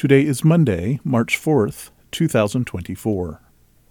Today is Monday, March 4th, 2024.